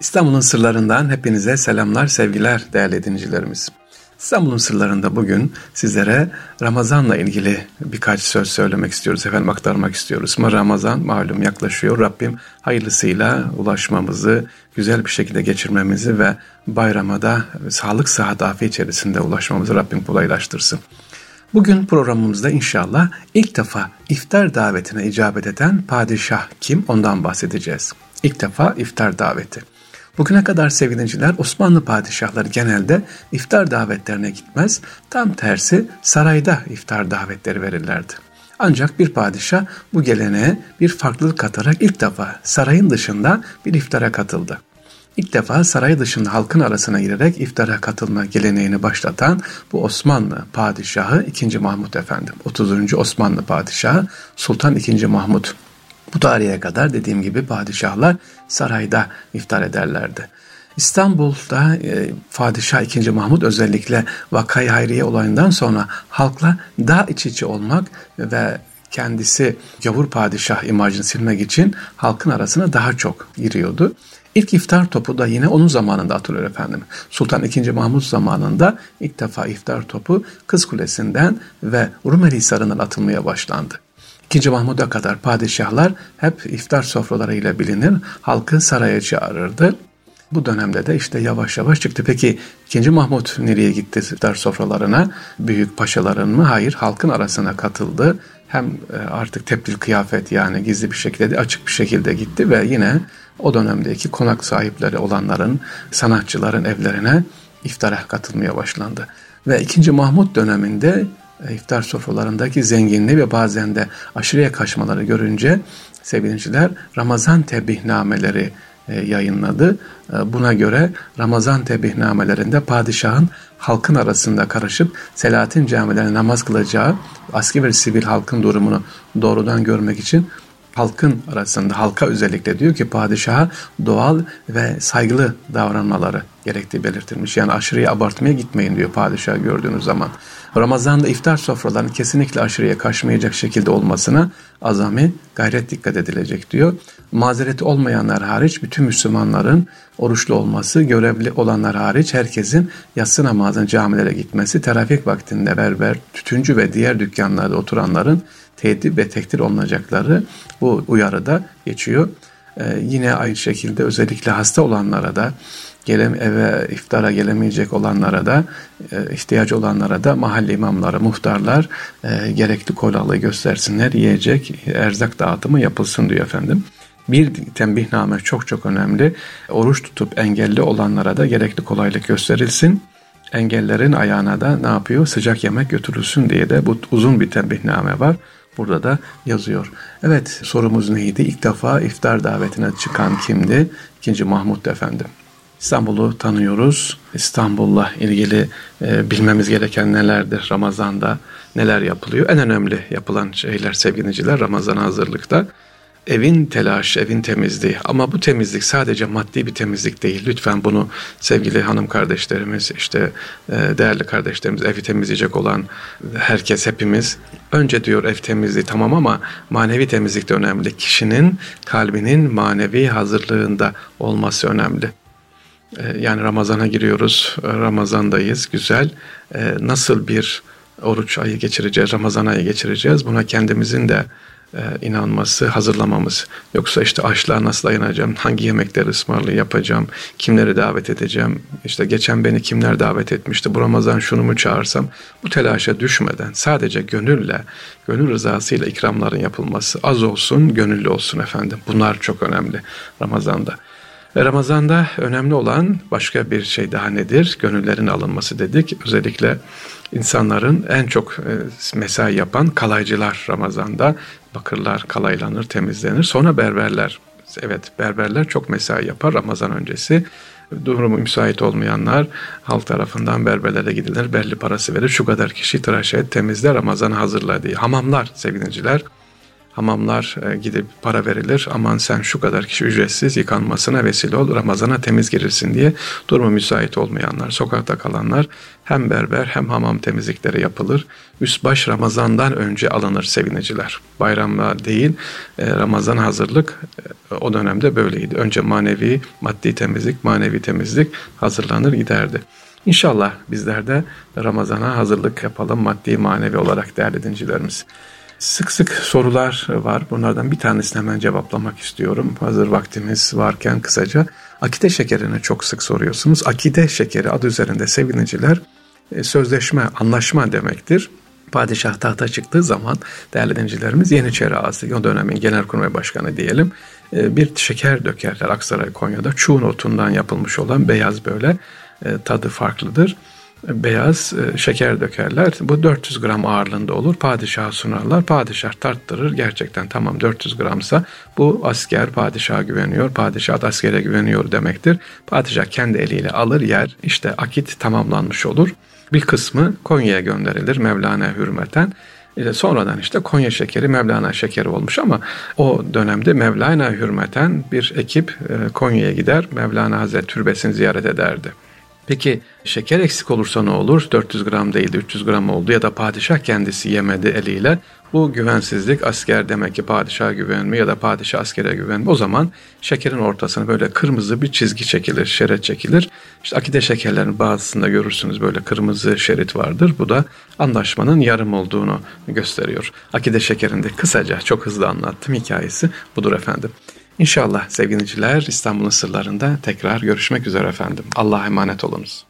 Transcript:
İstanbul'un sırlarından hepinize selamlar, sevgiler değerli dinleyicilerimiz. İstanbul'un sırlarında bugün sizlere Ramazan'la ilgili birkaç söz söylemek istiyoruz, efendim aktarmak istiyoruz. Ama Ramazan malum yaklaşıyor. Rabbim hayırlısıyla ulaşmamızı, güzel bir şekilde geçirmemizi ve bayrama da sağlık, sıhhat, afiyet içerisinde ulaşmamızı Rabbim kolaylaştırsın. Bugün programımızda inşallah ilk defa iftar davetine icabet eden padişah kim ondan bahsedeceğiz. İlk defa iftar daveti. Bugüne kadar sevgiliciler Osmanlı padişahları genelde iftar davetlerine gitmez, tam tersi sarayda iftar davetleri verirlerdi. Ancak bir padişah bu geleneğe bir farklılık katarak ilk defa sarayın dışında bir iftara katıldı. İlk defa saray dışında halkın arasına girerek iftara katılma geleneğini başlatan bu Osmanlı padişahı 2. Mahmut efendim. 30. Osmanlı padişahı Sultan II. Mahmut bu tarihe kadar dediğim gibi padişahlar sarayda iftar ederlerdi. İstanbul'da e, Padişah II. Mahmut özellikle Vakay Hayriye olayından sonra halkla daha iç içe olmak ve kendisi gavur padişah imajını silmek için halkın arasına daha çok giriyordu. İlk iftar topu da yine onun zamanında atılıyor efendim. Sultan II. Mahmut zamanında ilk defa iftar topu Kız Kulesi'nden ve Rumeli Hisarı'ndan atılmaya başlandı. İkinci Mahmud'a kadar padişahlar hep iftar sofralarıyla bilinir, halkı saraya çağırırdı. Bu dönemde de işte yavaş yavaş çıktı. Peki 2. Mahmut nereye gitti iftar sofralarına? Büyük paşaların mı? Hayır, halkın arasına katıldı. Hem e, artık tepdil kıyafet yani gizli bir şekilde de açık bir şekilde gitti ve yine o dönemdeki konak sahipleri olanların, sanatçıların evlerine iftara katılmaya başlandı. Ve 2. Mahmut döneminde iftar sofralarındaki zenginliği ve bazen de aşırıya kaçmaları görünce sevgiliciler Ramazan tebihnameleri e, yayınladı. E, buna göre Ramazan tebihnamelerinde padişahın halkın arasında karışıp Selahattin camilerine namaz kılacağı aski ve sivil halkın durumunu doğrudan görmek için halkın arasında halka özellikle diyor ki padişaha doğal ve saygılı davranmaları gerektiği belirtilmiş. Yani aşırıya abartmaya gitmeyin diyor padişah gördüğünüz zaman. Ramazan'da iftar sofralarının kesinlikle aşırıya kaçmayacak şekilde olmasına azami gayret dikkat edilecek diyor. Mazereti olmayanlar hariç bütün Müslümanların oruçlu olması, görevli olanlar hariç herkesin yatsı namazın camilere gitmesi, trafik vaktinde berber, tütüncü ve diğer dükkanlarda oturanların tehdit ve tektir olunacakları bu uyarıda geçiyor. Ee, yine aynı şekilde özellikle hasta olanlara da gelem eve iftara gelemeyecek olanlara da e, ihtiyacı olanlara da mahalle imamları, muhtarlar e, gerekli kolaylığı göstersinler, yiyecek, erzak dağıtımı yapılsın diyor efendim. Bir tembihname çok çok önemli. Oruç tutup engelli olanlara da gerekli kolaylık gösterilsin. Engellerin ayağına da ne yapıyor? Sıcak yemek götürülsün diye de bu uzun bir tembihname var. Burada da yazıyor. Evet sorumuz neydi? İlk defa iftar davetine çıkan kimdi? İkinci Mahmut Efendi. İstanbul'u tanıyoruz. İstanbul'la ilgili e, bilmemiz gereken nelerdir Ramazan'da, neler yapılıyor? En önemli yapılan şeyler sevgiliciler Ramazan hazırlıkta evin telaşı, evin temizliği. Ama bu temizlik sadece maddi bir temizlik değil. Lütfen bunu sevgili hanım kardeşlerimiz, işte e, değerli kardeşlerimiz, evi temizleyecek olan herkes, hepimiz. Önce diyor ev temizliği tamam ama manevi temizlik de önemli. Kişinin kalbinin manevi hazırlığında olması önemli. E, yani Ramazan'a giriyoruz, Ramazan'dayız, güzel. E, nasıl bir oruç ayı geçireceğiz, Ramazan ayı geçireceğiz? Buna kendimizin de inanması, hazırlamamız. Yoksa işte açlığa nasıl dayanacağım, hangi yemekleri ısmarlı yapacağım, kimleri davet edeceğim, işte geçen beni kimler davet etmişti, bu Ramazan şunu mu çağırsam, bu telaşa düşmeden sadece gönülle, gönül rızasıyla ikramların yapılması az olsun, gönüllü olsun efendim. Bunlar çok önemli Ramazan'da. Ve Ramazan'da önemli olan başka bir şey daha nedir? Gönüllerin alınması dedik. Özellikle insanların en çok e, mesai yapan kalaycılar Ramazan'da bakırlar kalaylanır, temizlenir. Sonra berberler. Evet berberler çok mesai yapar Ramazan öncesi. Durumu müsait olmayanlar halk tarafından berberlere gidilir. Belli parası verir. Şu kadar kişi tıraş et, temizle Ramazan hazırla diye. Hamamlar sevgiliciler hamamlar e, gidip para verilir. Aman sen şu kadar kişi ücretsiz yıkanmasına vesile ol. Ramazana temiz girirsin diye durumu müsait olmayanlar, sokakta kalanlar hem berber hem hamam temizlikleri yapılır. Üst baş Ramazan'dan önce alınır sevineciler. Bayramla değil e, Ramazan hazırlık e, o dönemde böyleydi. Önce manevi, maddi temizlik, manevi temizlik hazırlanır giderdi. İnşallah bizler de Ramazan'a hazırlık yapalım maddi manevi olarak değerli dincilerimiz. Sık sık sorular var. Bunlardan bir tanesini hemen cevaplamak istiyorum. Hazır vaktimiz varken kısaca. Akide şekerini çok sık soruyorsunuz. Akide şekeri adı üzerinde seviniciler e, sözleşme, anlaşma demektir. Padişah tahta çıktığı zaman değerli dincilerimiz Yeniçeri Ağası, o dönemin genelkurmay başkanı diyelim, e, bir şeker dökerler Aksaray Konya'da. Çuğun otundan yapılmış olan beyaz böyle e, tadı farklıdır beyaz e, şeker dökerler. Bu 400 gram ağırlığında olur. Padişaha sunarlar. Padişah tarttırır. Gerçekten tamam 400 gramsa bu asker padişaha güveniyor. Padişah askere güveniyor demektir. Padişah kendi eliyle alır yer. İşte akit tamamlanmış olur. Bir kısmı Konya'ya gönderilir Mevlana hürmeten. E, sonradan işte Konya şekeri Mevlana şekeri olmuş ama o dönemde Mevlana hürmeten bir ekip e, Konya'ya gider. Mevlana Hazret türbesini ziyaret ederdi. Peki şeker eksik olursa ne olur? 400 gram değil 300 gram oldu ya da padişah kendisi yemedi eliyle. Bu güvensizlik asker demek ki padişaha güvenmiyor ya da padişah askere güvenmiyor. O zaman şekerin ortasına böyle kırmızı bir çizgi çekilir, şerit çekilir. İşte akide şekerlerin bazısında görürsünüz böyle kırmızı şerit vardır. Bu da anlaşmanın yarım olduğunu gösteriyor. Akide şekerinde kısaca çok hızlı anlattım hikayesi budur efendim. İnşallah sevgiliciler İstanbul'un sırlarında tekrar görüşmek üzere efendim. Allah'a emanet olunuz.